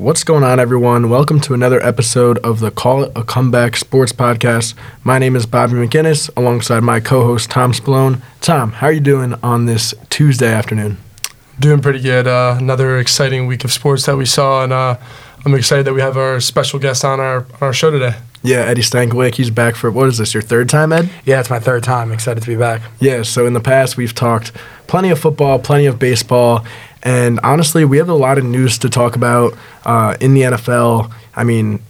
What's going on, everyone? Welcome to another episode of the Call It a Comeback Sports Podcast. My name is Bobby McGinnis, alongside my co-host Tom Spallone. Tom, how are you doing on this Tuesday afternoon? Doing pretty good. Uh, another exciting week of sports that we saw, and uh, I'm excited that we have our special guest on our on our show today. Yeah, Eddie Stankewick, he's back for what is this? Your third time, Ed? Yeah, it's my third time. Excited to be back. Yeah. So in the past, we've talked plenty of football, plenty of baseball, and honestly, we have a lot of news to talk about uh, in the NFL. I mean,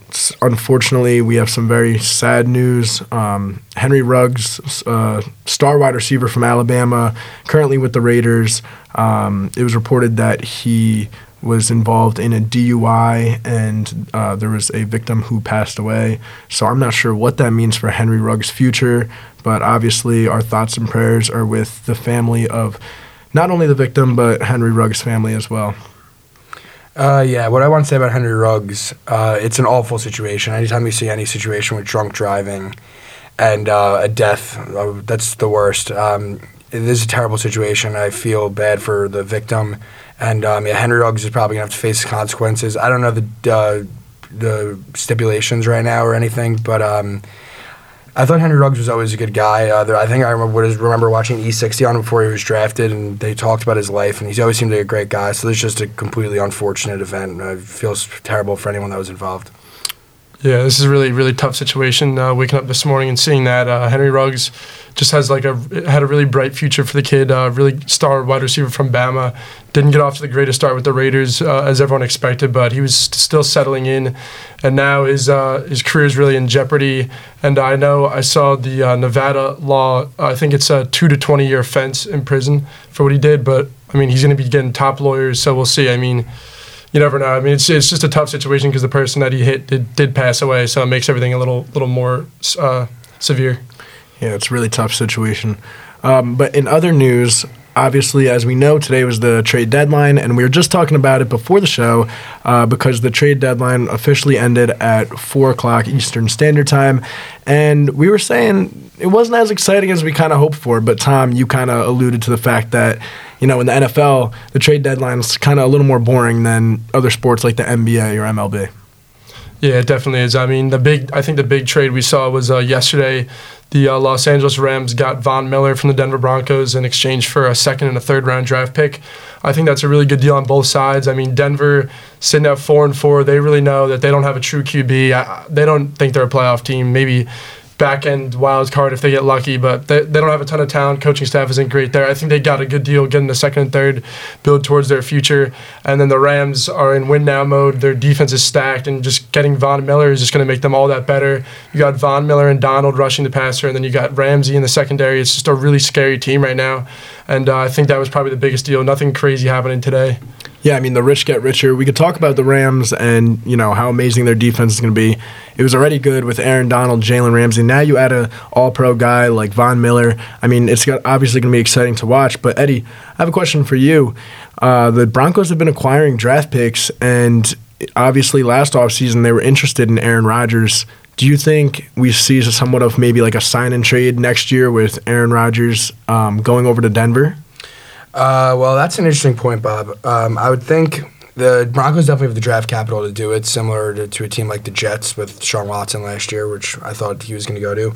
unfortunately, we have some very sad news. Um, Henry Ruggs, uh, star wide receiver from Alabama, currently with the Raiders. Um, it was reported that he was involved in a DUI and uh, there was a victim who passed away. So I'm not sure what that means for Henry Ruggs' future, but obviously our thoughts and prayers are with the family of not only the victim but Henry Ruggs' family as well. Uh, yeah, what I want to say about Henry Ruggs, uh, it's an awful situation. Anytime you see any situation with drunk driving and uh, a death, uh, that's the worst. Um, it is a terrible situation. I feel bad for the victim, and um, yeah, Henry Ruggs is probably gonna have to face the consequences. I don't know the uh, the stipulations right now or anything, but um, I thought Henry Ruggs was always a good guy. Uh, there, I think I remember remember watching E60 on him before he was drafted, and they talked about his life, and he's always seemed like a great guy. So this is just a completely unfortunate event. I feel s- terrible for anyone that was involved. Yeah, this is a really really tough situation. Uh, waking up this morning and seeing that uh, Henry Ruggs just has like a had a really bright future for the kid. Uh, really star wide receiver from Bama. Didn't get off to the greatest start with the Raiders uh, as everyone expected, but he was st- still settling in, and now his uh, his career is really in jeopardy. And I know I saw the uh, Nevada law. I think it's a two to twenty year offense in prison for what he did. But I mean, he's going to be getting top lawyers, so we'll see. I mean you never know. I mean, it's, it's just a tough situation because the person that he hit did, did pass away, so it makes everything a little little more uh, severe. Yeah, it's a really tough situation. Um, but in other news, obviously, as we know, today was the trade deadline, and we were just talking about it before the show uh, because the trade deadline officially ended at 4 o'clock Eastern Standard Time. And we were saying it wasn't as exciting as we kind of hoped for, but Tom, you kind of alluded to the fact that, you know, in the NFL, the trade deadline is kind of a little more boring than other sports like the NBA or MLB. Yeah, it definitely is. I mean, the big I think the big trade we saw was uh, yesterday. The uh, Los Angeles Rams got Von Miller from the Denver Broncos in exchange for a second and a third round draft pick. I think that's a really good deal on both sides. I mean, Denver sitting at four and four, they really know that they don't have a true QB. I, they don't think they're a playoff team. Maybe back end wild card if they get lucky, but they, they don't have a ton of talent. Coaching staff isn't great there. I think they got a good deal getting the second and third, build towards their future. And then the Rams are in win now mode. Their defense is stacked, and just getting Von Miller is just going to make them all that better. You got Von Miller and Donald rushing the passer, and then you got Ramsey in the secondary. It's just a really scary team right now. And uh, I think that was probably the biggest deal. Nothing crazy happening today. Yeah, I mean the rich get richer. We could talk about the Rams and you know how amazing their defense is going to be. It was already good with Aaron Donald, Jalen Ramsey. Now you add a All-Pro guy like Von Miller. I mean, it's got, obviously going to be exciting to watch. But Eddie, I have a question for you. Uh, the Broncos have been acquiring draft picks, and obviously last offseason they were interested in Aaron Rodgers. Do you think we see somewhat of maybe like a sign and trade next year with Aaron Rodgers um, going over to Denver? Uh, well, that's an interesting point, Bob. Um, I would think the Broncos definitely have the draft capital to do it, similar to, to a team like the Jets with Sean Watson last year, which I thought he was going to go to.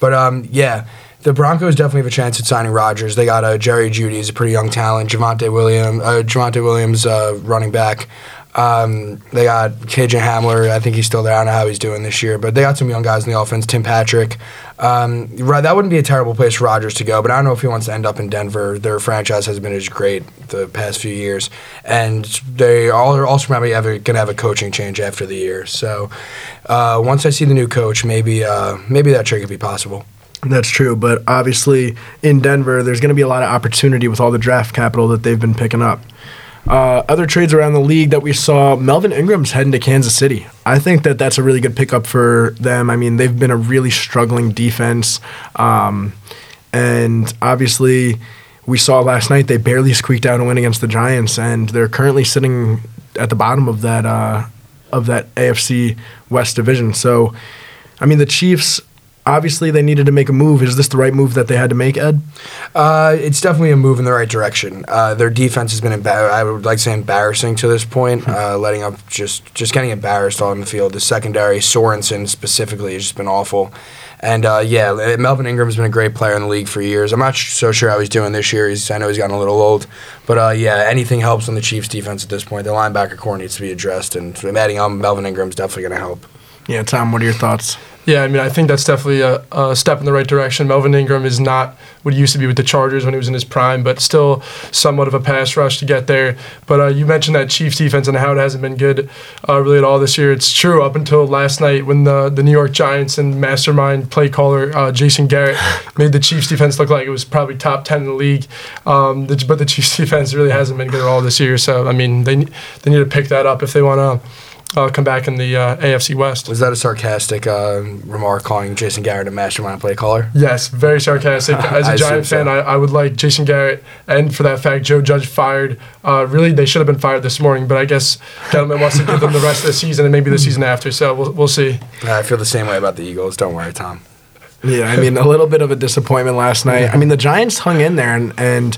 But um, yeah, the Broncos definitely have a chance at signing Rodgers. They got uh, Jerry Jeudy, he's a pretty young talent. Javonte Williams, uh, Javonte Williams, uh, running back. Um, they got KJ Hamler. I think he's still there. I don't know how he's doing this year, but they got some young guys in the offense. Tim Patrick. Um, that wouldn't be a terrible place for Rodgers to go, but I don't know if he wants to end up in Denver. Their franchise has been as great the past few years, and they all are also probably going to have a coaching change after the year. So uh, once I see the new coach, maybe uh, maybe that trade could be possible. That's true, but obviously in Denver, there's going to be a lot of opportunity with all the draft capital that they've been picking up. Uh, other trades around the league that we saw, Melvin Ingram's heading to Kansas City. I think that that's a really good pickup for them. I mean, they've been a really struggling defense, um, and obviously, we saw last night they barely squeaked out a win against the Giants, and they're currently sitting at the bottom of that uh, of that AFC West division. So, I mean, the Chiefs obviously they needed to make a move. Is this the right move that they had to make, Ed? Uh, it's definitely a move in the right direction. Uh, their defense has been, embar- I would like to say, embarrassing to this point, uh, letting up just just getting embarrassed on the field. The secondary, Sorensen specifically, has just been awful. And uh, yeah, Melvin Ingram's been a great player in the league for years. I'm not so sure how he's doing this year. He's, I know he's gotten a little old, but uh, yeah, anything helps on the Chiefs' defense at this point. The linebacker core needs to be addressed, and adding on Melvin Ingram's definitely going to help. Yeah, Tom, what are your thoughts? Yeah, I mean, I think that's definitely a, a, step in the right direction. Melvin Ingram is not what he used to be with the Chargers when he was in his prime, but still somewhat of a pass rush to get there. But uh, you mentioned that Chiefs defense and how it hasn't been good uh, really at all this year. It's true up until last night when the, the New York Giants and mastermind play caller uh, Jason Garrett made the Chiefs defense look like it was probably top 10 in the league. Um, the, but the Chiefs defense really hasn't been good at all this year. So, I mean, they, they need to pick that up if they want to uh, come back in the uh, AFC West. Was that a sarcastic uh, remark calling Jason Garrett a mastermind play caller? Yes, very sarcastic. As a Giant fan, so. I, I, would like Jason Garrett and, for that fact, Joe Judge fired. Uh, really, they should have been fired this morning, but I guess Gettleman wants to give them the rest of the season and maybe the season after. So we'll, we'll see. I feel the same way about the Eagles. Don't worry, Tom. Yeah, I mean, a little bit of a disappointment last night. I mean, the Giants hung in there and. and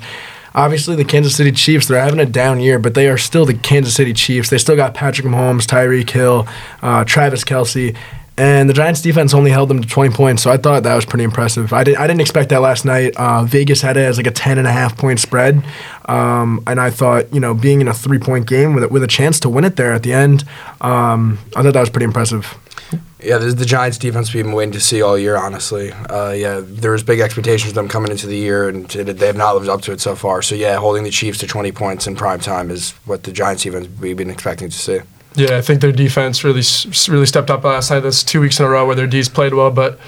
obviously the Kansas City Chiefs, they're having a down year, but they are still the Kansas City Chiefs. They still got Patrick Mahomes, Tyreek Hill, uh, Travis Kelce. And the Giants' defense only held them to 20 points, so I thought that was pretty impressive. I, did, I didn't expect that last night. Uh, Vegas had it as like a 10 and a half point spread, um, and I thought, you know, being in a three point game with, with a chance to win it there at the end, um, I thought that was pretty impressive. Yeah, this is the Giants' defense we've been waiting to see all year. Honestly, uh, yeah, there was big expectations of them coming into the year, and they have not lived up to it so far. So yeah, holding the Chiefs to 20 points in prime time is what the Giants' defense we've been expecting to see. Yeah, I think their defense really really stepped up last night. That's two weeks in a row where their D's played well, but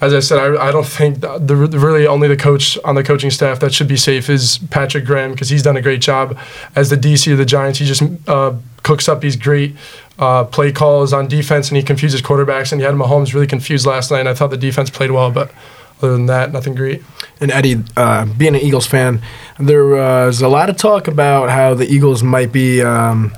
as I said, I, I don't think the, the, really only the coach on the coaching staff that should be safe is Patrick Graham because he's done a great job as the DC of the Giants. He just uh, cooks up these great uh, play calls on defense and he confuses quarterbacks. And he had Mahomes really confused last night. I thought the defense played well, but other than that, nothing great. And Eddie, uh, being an Eagles fan, there was a lot of talk about how the Eagles might be. Um,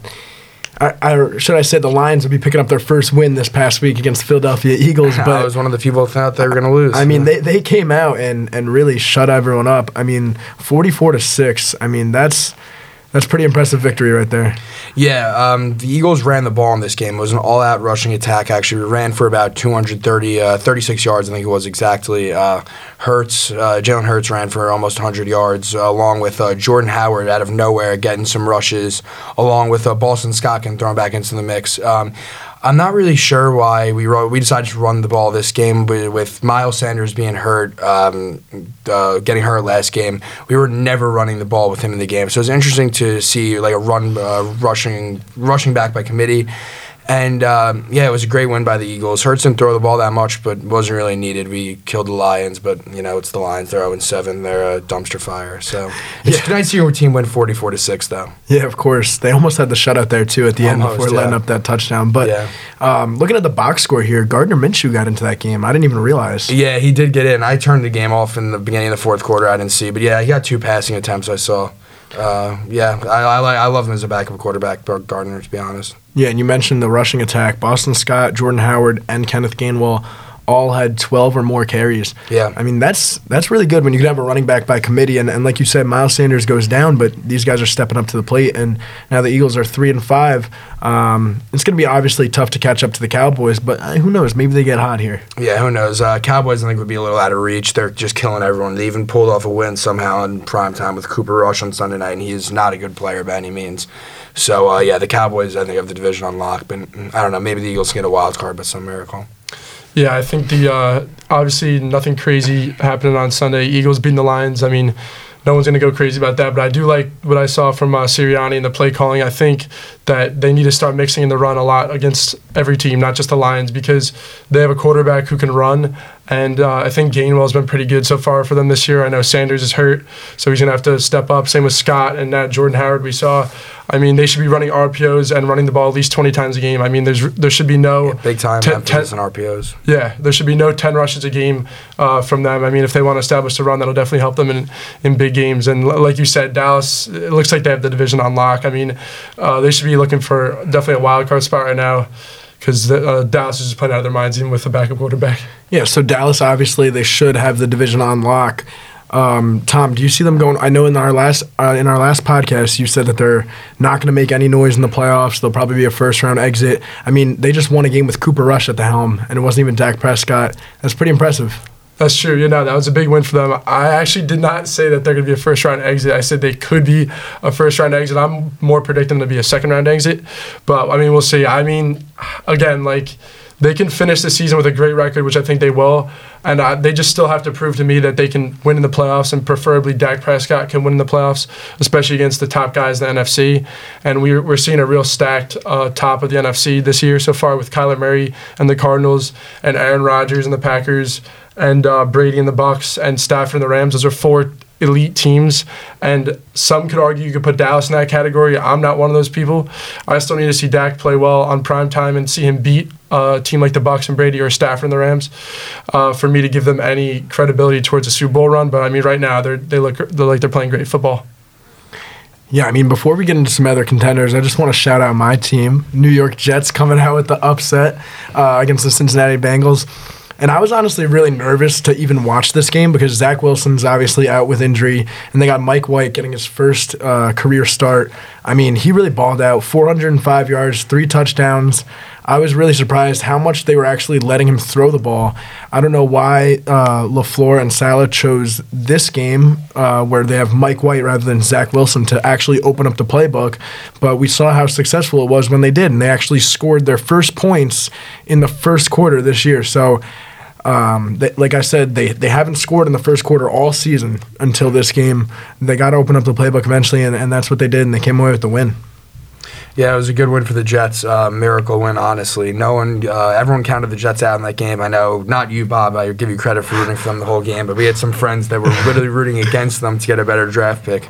I, I, should I say the Lions would be picking up their first win this past week against the Philadelphia Eagles. But I was one of the people who thought they were going to lose. I mean, they, they came out and, and really shut everyone up. I mean, forty four to six. I mean, that's that's pretty impressive victory right there. Yeah, um, the Eagles ran the ball in this game. It was an all-out rushing attack. Actually, we ran for about 230, uh, 36 yards. I think it was exactly. Uh, Hurts, uh, Jalen Hurts ran for almost 100 yards, uh, along with uh, Jordan Howard out of nowhere getting some rushes, along with uh, Boston Scott getting thrown back into the mix. Um, I'm not really sure why we we decided to run the ball this game, but with Miles Sanders being hurt, um, uh, getting hurt last game, we were never running the ball with him in the game. So it's interesting to see like a run uh, rushing rushing back by committee. And um, yeah, it was a great win by the Eagles. Hurts didn't throw the ball that much, but wasn't really needed. We killed the Lions, but you know it's the Lions. They're 0 7. They're a dumpster fire. So it's yeah. nice to see your team win 44 to six, though. Yeah, of course. They almost had the shutout there too at the almost, end before yeah. letting up that touchdown. But yeah. um, looking at the box score here, Gardner Minshew got into that game. I didn't even realize. Yeah, he did get in. I turned the game off in the beginning of the fourth quarter. I didn't see, but yeah, he got two passing attempts. I saw. Uh, yeah, I, I, I love him as a backup quarterback, Gardner, to be honest. Yeah, and you mentioned the rushing attack. Boston Scott, Jordan Howard, and Kenneth Gainwell all had 12 or more carries. Yeah. I mean, that's that's really good when you can have a running back by committee. And, and like you said, Miles Sanders goes down, but these guys are stepping up to the plate. And now the Eagles are 3 and 5. Um, it's going to be obviously tough to catch up to the Cowboys, but uh, who knows? Maybe they get hot here. Yeah, who knows? Uh, Cowboys, I think, would be a little out of reach. They're just killing everyone. They even pulled off a win somehow in prime time with Cooper Rush on Sunday night, and he is not a good player by any means. So, uh, yeah, the Cowboys, I think, have the division on lock. But I don't know. Maybe the Eagles can get a wild card by some miracle. Yeah, I think the uh, obviously nothing crazy happening on Sunday. Eagles beating the Lions. I mean, no one's going to go crazy about that. But I do like what I saw from uh, Sirianni and the play calling. I think that they need to start mixing in the run a lot against every team, not just the Lions, because they have a quarterback who can run. And uh, I think Gainwell's been pretty good so far for them this year. I know Sanders is hurt, so he's going to have to step up. Same with Scott and now Jordan Howard. We saw. I mean, they should be running RPOs and running the ball at least 20 times a game. I mean, there's there should be no yeah, big time ten, emphasis on RPOs. Yeah, there should be no 10 rushes a game uh, from them. I mean, if they want to establish a run, that'll definitely help them in in big games. And like you said, Dallas, it looks like they have the division on lock. I mean, uh, they should be looking for definitely a wild card spot right now because uh, Dallas is just playing out of their minds even with the backup quarterback. Yeah, so Dallas obviously they should have the division on lock. Um, Tom, do you see them going? I know in our last uh, in our last podcast you said that they're not going to make any noise in the playoffs. They'll probably be a first round exit. I mean, they just won a game with Cooper Rush at the helm, and it wasn't even Dak Prescott. That's pretty impressive. That's true. You know, that was a big win for them. I actually did not say that they're going to be a first round exit. I said they could be a first round exit. I'm more predicting them to be a second round exit. But, I mean, we'll see. I mean, again, like, they can finish the season with a great record, which I think they will. And uh, they just still have to prove to me that they can win in the playoffs, and preferably Dak Prescott can win in the playoffs, especially against the top guys in the NFC. And we're, we're seeing a real stacked uh, top of the NFC this year so far with Kyler Murray and the Cardinals, and Aaron Rodgers and the Packers and uh, Brady and the Bucs and Stafford and the Rams. Those are four elite teams, and some could argue you could put Dallas in that category. I'm not one of those people. I still need to see Dak play well on prime time and see him beat a team like the Bucs and Brady or Stafford and the Rams uh, for me to give them any credibility towards a Super Bowl run. But I mean, right now they they look they're like they're playing great football. Yeah, I mean, before we get into some other contenders, I just want to shout out my team, New York Jets, coming out with the upset uh, against the Cincinnati Bengals. And I was honestly really nervous to even watch this game because Zach Wilson's obviously out with injury, and they got Mike White getting his first uh, career start. I mean, he really balled out 405 yards, three touchdowns. I was really surprised how much they were actually letting him throw the ball. I don't know why uh, LaFleur and Saleh chose this game uh, where they have Mike White rather than Zach Wilson to actually open up the playbook, but we saw how successful it was when they did, and they actually scored their first points in the first quarter this year. So um, they, like I said, they, they haven't scored in the first quarter all season until this game. They got to open up the playbook eventually, and, and that's what they did, and they came away with the win. Yeah, it was a good win for the Jets. Uh, miracle win, honestly. No one, uh, everyone counted the Jets out in that game. I know, not you, Bob. I give you credit for rooting for them the whole game, but we had some friends that were literally rooting against them to get a better draft pick.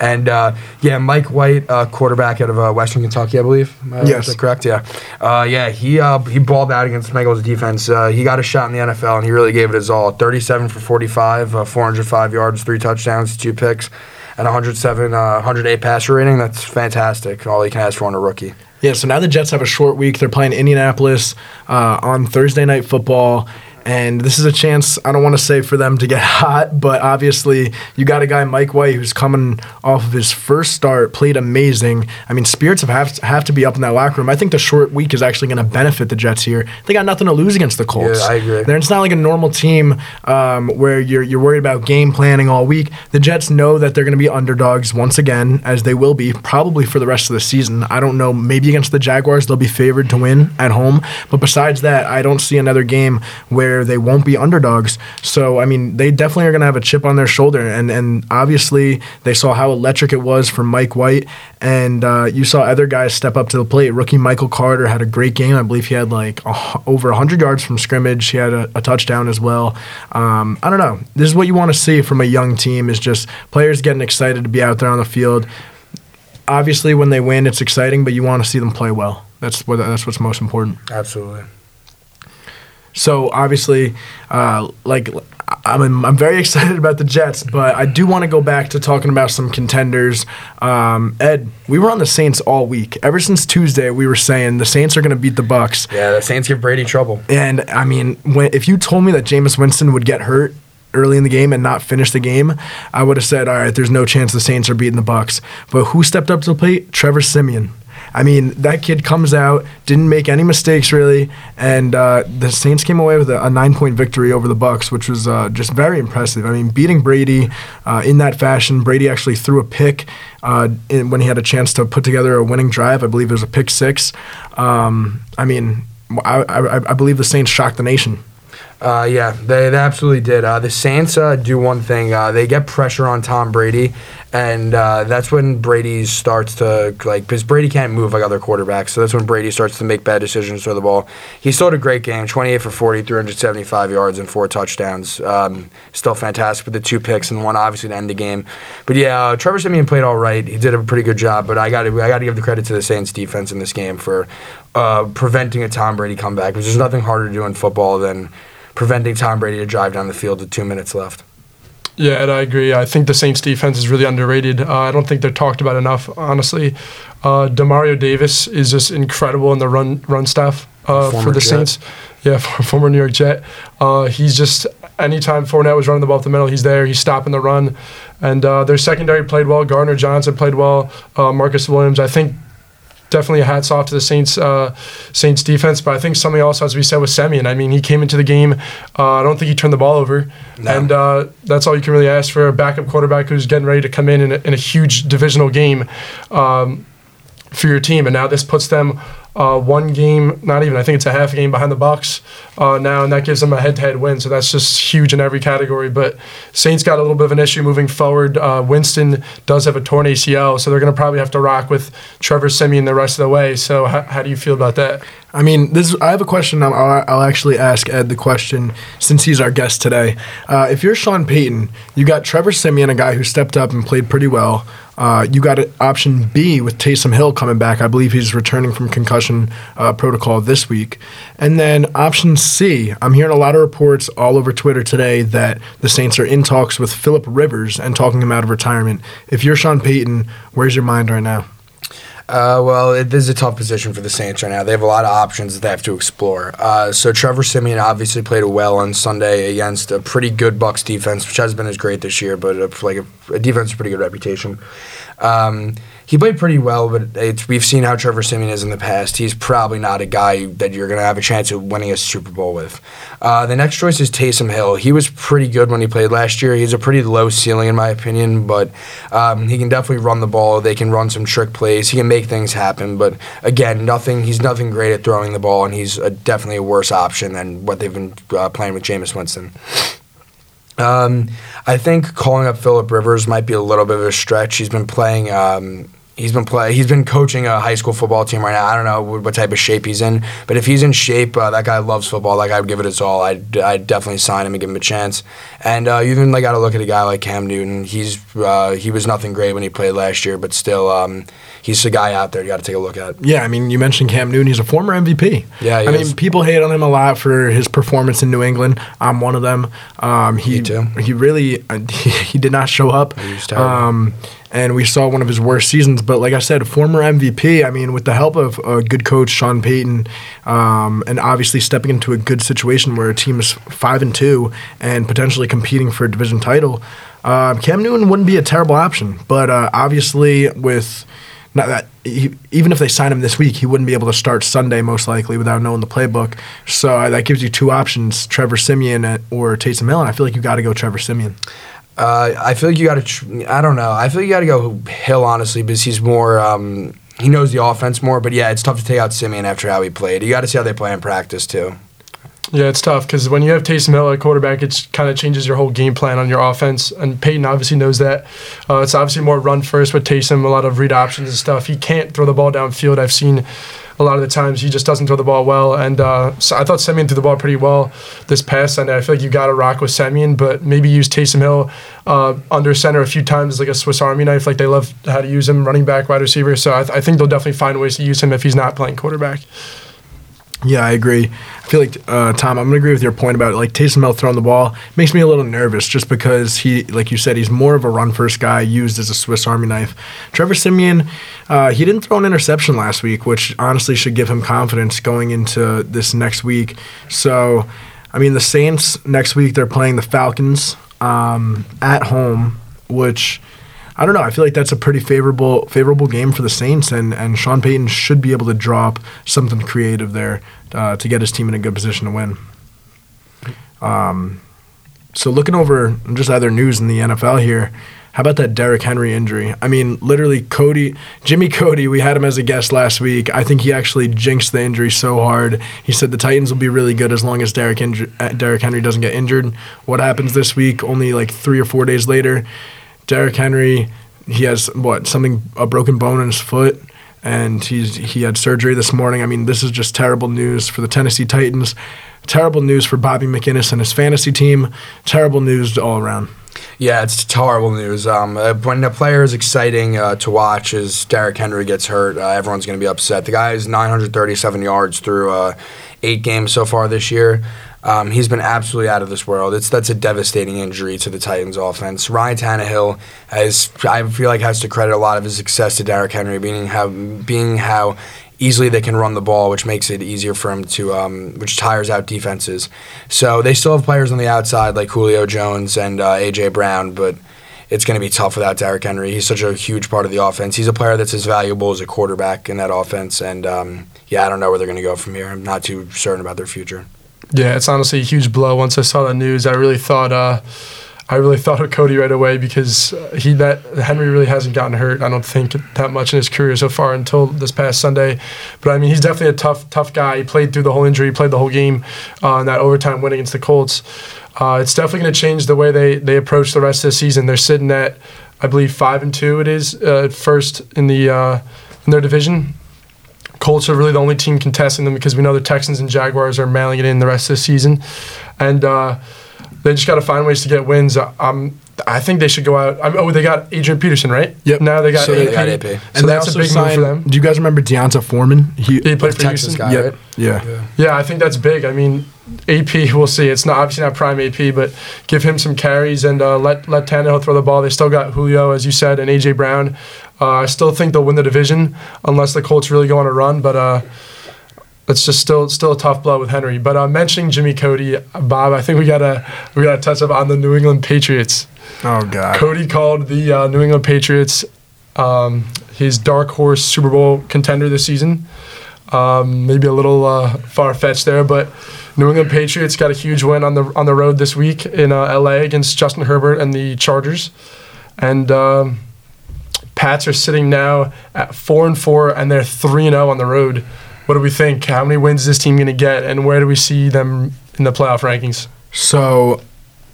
And uh, yeah, Mike White, uh, quarterback out of uh, Western Kentucky, I believe. Uh, yes, is that correct? Yeah, uh, yeah. He uh, he balled out against Bengals defense. he got a shot in the NFL, and he really gave it his all. Thirty-seven for forty-five, 405 yards, three touchdowns, two picks, and 107, 108 passer rating. That's fantastic. All he can ask for on a rookie. Yeah. So now the Jets have a short week. They're playing Indianapolis on Thursday night football and this is a chance, I don't want to say for them to get hot, but obviously you got a guy, Mike White, who's coming off of his first start, played amazing. I mean, spirits have, have, to, have to be up in that locker room. I think the short week is actually going to benefit the Jets here. They got nothing to lose against the Colts. Yeah, I agree. They're, it's not like a normal team um, where you're, you're worried about game planning all week. The Jets know that they're going to be underdogs once again, as they will be probably for the rest of the season. I don't know. Maybe against the Jaguars, they'll be favored to win at home. But besides that, I don't see another game where where they won't be underdogs. So I mean, they definitely are going to have a chip on their shoulder, and and obviously they saw how electric it was for Mike White, and uh, you saw other guys step up to the plate. Rookie Michael Carter had a great game. I believe he had like a, over 100 yards from scrimmage. He had a, a touchdown as well. Um, I don't know. This is what you want to see from a young team: is just players getting excited to be out there on the field. Obviously, when they win, it's exciting, but you want to see them play well. That's what that's what's most important. Absolutely. So obviously, uh, like I'm, I'm very excited about the Jets, but I do want to go back to talking about some contenders. Um, Ed, we were on the Saints all week. Ever since Tuesday, we were saying the Saints are going to beat the Bucs. Yeah, the Saints give Brady trouble. And I mean, when, if you told me that Jameis Winston would get hurt early in the game and not finish the game, I would have said, all right, there's no chance the Saints are beating the Bucs. But who stepped up to the plate? Trevor Siemian. I mean, that kid comes out, didn't make any mistakes really, and uh, the Saints came away with a, a nine-point victory over the Bucs, which was uh, just very impressive. I mean, beating Brady uh, in that fashion. Brady actually threw a pick uh, in, when he had a chance to put together a winning drive. I believe it was a pick six. Um, I mean, I, I, I believe the Saints shocked the nation. Uh, yeah, they, they absolutely did. Uh, the Saints uh, do one thing. Uh, they get pressure on Tom Brady, and uh, that's when Brady starts to like because Brady can't move like other quarterbacks. So that's when Brady starts to make bad decisions for the ball. He still had a great game: 28 for 40, 375 yards, and four touchdowns. Um, still fantastic with the two picks and one obviously to end the game. But yeah, uh, Trevor Siemian played all right. He did a pretty good job. But I got I got to give the credit to the Saints defense in this game for preventing a Tom Brady comeback. Because there's nothing harder to do in football than preventing Tom Brady to drive down the field with two minutes left. Yeah, and I agree. I think the Saints defense is really underrated. Uh, I don't think they're talked about enough, honestly. Uh, Demario Davis is just incredible in the run run stuff. uh, for the Jet. Saints. Yeah, former New York Jet. Uh, he's just anytime Fournette was running the ball up the middle, he's there. He's stopping the run, and uh, their secondary played well. Gardner Johnson played well. Uh, Marcus Williams, I think. Definitely a hats off to the Saints uh, Saints defense, but I think something else has to be said with Siemian. I mean, he came into the game. Uh, I don't think he turned the ball over, No. and uh, that's all you can really ask for a backup quarterback who's getting ready to come in in a, in a huge divisional game. Um, for your team, and now this puts them uh, one game, not even. I think it's a half game behind the Bucs uh, now, and that gives them a head-to-head win. So that's just huge in every category. But Saints got a little bit of an issue moving forward. Uh, Winston does have a torn ACL, so they're going to probably have to rock with Trevor Siemian the rest of the way. So how, how do you feel about that? I mean, this. I have a question. I'll, I'll actually ask Ed the question since he's our guest today. Uh, if you're Sean Payton, you got Trevor Siemian, a guy who stepped up and played pretty well. Uh, you got option B with Taysom Hill coming back. I believe he's returning from concussion uh, protocol this week. And then option C, I'm hearing a lot of reports all over Twitter today that the Saints are in talks with Philip Rivers and talking him out of retirement. If you're Sean Payton, where's your mind right now? Uh, well, it, this is a tough position for the Saints right now. They have a lot of options that they have to explore. Uh, so Trevor Siemian obviously played well on Sunday against a pretty good Bucs defense, which has been as great this year, but a, like a, a defense with a pretty good reputation. Um, he played pretty well, but we've seen how Trevor Siemian is in the past. He's probably not a guy that you're going to have a chance of winning a Super Bowl with. Uh, the next choice is Taysom Hill. He was pretty good when he played last year. He's a pretty low ceiling, in my opinion, but um, he can definitely run the ball. They can run some trick plays. He can make things happen, but again, nothing. He's nothing great at throwing the ball, and he's a, definitely a worse option than what they've been uh, playing with Jameis Winston. Um, I think calling up Philip Rivers might be a little bit of a stretch. He's been playing. Um, he's been play. He's been coaching a high school football team right now. I don't know what, what type of shape he's in, but if he's in shape, uh, that guy loves football. Like I'd give it his all. I'd, I'd definitely sign him and give him a chance. And uh, you even like got to look at a guy like Cam Newton. He's uh, he was nothing great when he played last year, but still, um, he's a guy out there you got to take a look at. Yeah, I mean, you mentioned Cam Newton. He's a former MVP. Yeah, he I is. mean, people hate on him a lot for his performance in New England. I'm one of them. Um, he Me too. he really uh, he, he did not show up. And we saw one of his worst seasons. But like I said, former MVP. I mean, with the help of a good coach, Sean Payton, um, and obviously stepping into a good situation where a team is five and two and potentially competing for a division title, uh, Cam Newton wouldn't be a terrible option. But uh, obviously, with not that he, even if they sign him this week, he wouldn't be able to start Sunday most likely without knowing the playbook. So uh, that gives you two options: Trevor Siemian or Taysom Hill. And I feel like you got to go Trevor Siemian. Uh, I feel like you got to. Tr- I don't know. I feel like you got to go Hill honestly because he's more. Um, he knows the offense more. But yeah, it's tough to take out Siemian after how he played. You got to see how they play in practice too. Yeah, it's tough because when you have Taysom Hill at quarterback, it kind of changes your whole game plan on your offense. And Payton obviously knows that. Uh, it's obviously more run first with Taysom, a lot of read options and stuff. He can't throw the ball downfield. I've seen a lot of the times he just doesn't throw the ball well. And uh, so I thought Siemian threw the ball pretty well this past Sunday. I feel like you got to rock with Siemian, but maybe use Taysom Hill uh, under center a few times like a Swiss Army knife. Like they love how to use him, running back, wide receiver. So I, th- I think they'll definitely find ways to use him if he's not playing quarterback. Yeah, I agree. I feel like uh, Tom. I'm gonna agree with your point about like Taysom Hill throwing the ball makes me a little nervous just because he, like you said, he's more of a run first guy used as a Swiss Army knife. Trevor Siemian, uh, he didn't throw an interception last week, which honestly should give him confidence going into this next week. So, I mean, the Saints next week they're playing the Falcons um, at home, which. I don't know. I feel like that's a pretty favorable favorable game for the Saints, and, and Sean Payton should be able to drop something creative there uh, to get his team in a good position to win. Um, so looking over just other news in the NFL here, how about that Derrick Henry injury? I mean, literally, Cody, Jimmy Cody, we had him as a guest last week. I think he actually jinxed the injury so hard. He said the Titans will be really good as long as Derrick, inju- uh, Derrick Henry doesn't get injured. What happens this week? Only like three or four days later, Derrick Henry, he has what something a broken bone in his foot, and he's he had surgery this morning. I mean, this is just terrible news for the Tennessee Titans. Terrible news for Bobby McGinnis and his fantasy team. Terrible news all around. Yeah, it's terrible news. Um, uh, when a player is exciting uh, to watch as Derrick Henry gets hurt, uh, everyone's going to be upset. The guy is 937 yards through uh, eight games so far this year. Um, he's been absolutely out of this world. It's that's a devastating injury to the Titans' offense. Ryan Tannehill has, I feel like, has to credit a lot of his success to Derrick Henry, being how being how easily they can run the ball, which makes it easier for him to, um, which tires out defenses. So they still have players on the outside like Julio Jones and uh, AJ Brown, but it's going to be tough without Derrick Henry. He's such a huge part of the offense. He's a player that's as valuable as a quarterback in that offense, and um, yeah, I don't know where they're going to go from here. I'm not too certain about their future. Yeah, it's honestly a huge blow. Once I saw that news, I really thought. Uh, I really thought of Cody right away because uh, he that Henry really hasn't gotten hurt. I don't think that much in his career so far until this past Sunday. But I mean, he's definitely a tough, tough guy. He played through the whole injury, played the whole game uh, in that overtime win against the Colts. Uh, it's definitely going to change the way they they approach the rest of the season. They're sitting at, I believe, five and two. It is uh, first in the uh, in their division. Colts are really the only team contesting them because we know the Texans and Jaguars are mailing it in the rest of the season, and uh, they just got to find ways to get wins. Um, I think they should go out. I mean, oh, they got Adrian Peterson, right? Yep. Now they got So AP. they got AP. So and that's a also big move for them. Do you guys remember D'Onta Foreman? He, He played for Texas Houston. guy, yeah, right? yeah. Yeah, I think that's big. I mean, AP, we'll see. It's not obviously not prime AP, but give him some carries and uh, let let Tannehill throw the ball. They still got Julio, as you said, and AJ Brown. Uh, I still think they'll win the division unless the Colts really go on a run, but. Uh, it's just still still a tough blow with Henry. But uh, mentioning Jimmy Cody, Bob, I think we gotta we gotta touch up on the New England Patriots. Oh God. Cody called the uh, New England Patriots um, his dark horse Super Bowl contender this season. Um, maybe a little uh, far fetched there, but New England Patriots got a huge win on the on the road this week in uh, LA against Justin Herbert and the Chargers, and um, Pats are sitting now at four and four, and they're three and zero on the road. What do we think? How many wins is this team going to get, and where do we see them in the playoff rankings? So,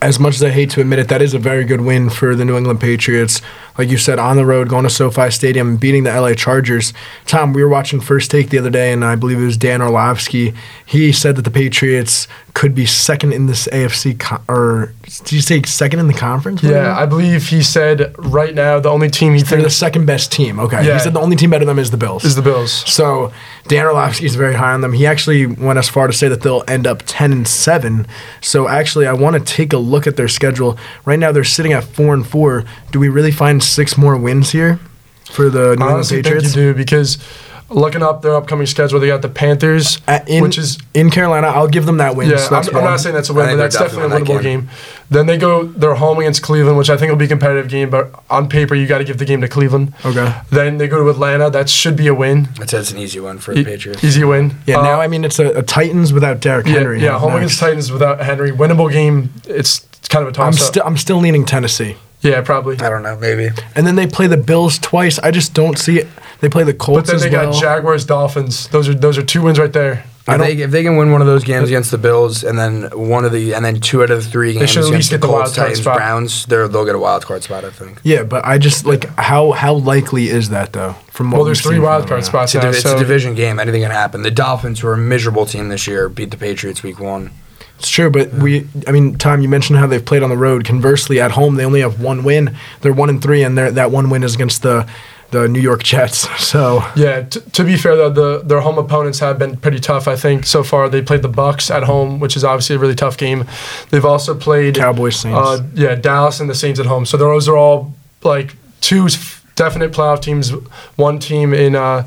as much as I hate to admit it, that is a very good win for the New England Patriots. Like you said, on the road, going to SoFi Stadium, beating the LA Chargers. Tom, we were watching First Take the other day, and I believe it was Dan Orlovsky. He said that the Patriots could be second in this AFC, co- or did you say second in the conference? Yeah, I believe he said right now the only team he They're the second best team. Okay. Yeah. He said the only team better than them is the Bills. is the Bills. So Dan Orlovsky is very high on them. He actually went as far to say that they'll end up ten and seven. So actually, I want to take a look at their schedule. Right now, they're sitting at four and four. Do we really find six more wins here for the New England honestly think you Patriots? do because looking up their upcoming schedule, they got the Panthers, Uh, in, which is in Carolina, I'll give them that win. yeah. so I'm, I'm not saying that's a win, but that's they're definitely a definitely winnable in that game. Then they go they're home against Cleveland, which I think will be a competitive game, but on paper you got to give the game to Cleveland. Okay. Then they go to Atlanta, that should be a win. I'd say it's an easy one for the E- Patriots. Easy win. Yeah. Uh, now I mean it's a, a Titans without Derrick yeah, Henry. yeah, home against. Titans without Henry, winnable game. It's, it's kind of a I'm toss up. still I'm still leaning Tennessee. yeah, probably. I don't know, maybe. And then they play the Bills twice. I just don't see it. They play the Colts. But then as they well. got Jaguars, Dolphins. Those are those are two wins right there. I If they, if they can win one of those games against the Bills, and then one of the, and then two out of the three games should at least against the get the Colts, wild card Titans, spot. Browns, they're, they'll get a wild card spot. I think. Yeah, but I just like how how likely is that though? From what Well, there's three wild card now? spots It's, a, now. div- it's so a division game. Anything can happen. The Dolphins, who are a miserable team this year, beat the Patriots week one. It's true, but we I mean, Tom, you mentioned how they've played on the road. Conversely, at home they only have one win. They're one and three, and that one win is against the the New York Jets. So Yeah, t- to be fair though, the their home opponents have been pretty tough. I think so far they played the Bucs at home, which is obviously a really tough game. They've also played Cowboys, Saints. Uh, yeah, Dallas and the Saints at home. So those are all like two definite playoff teams. One team in uh,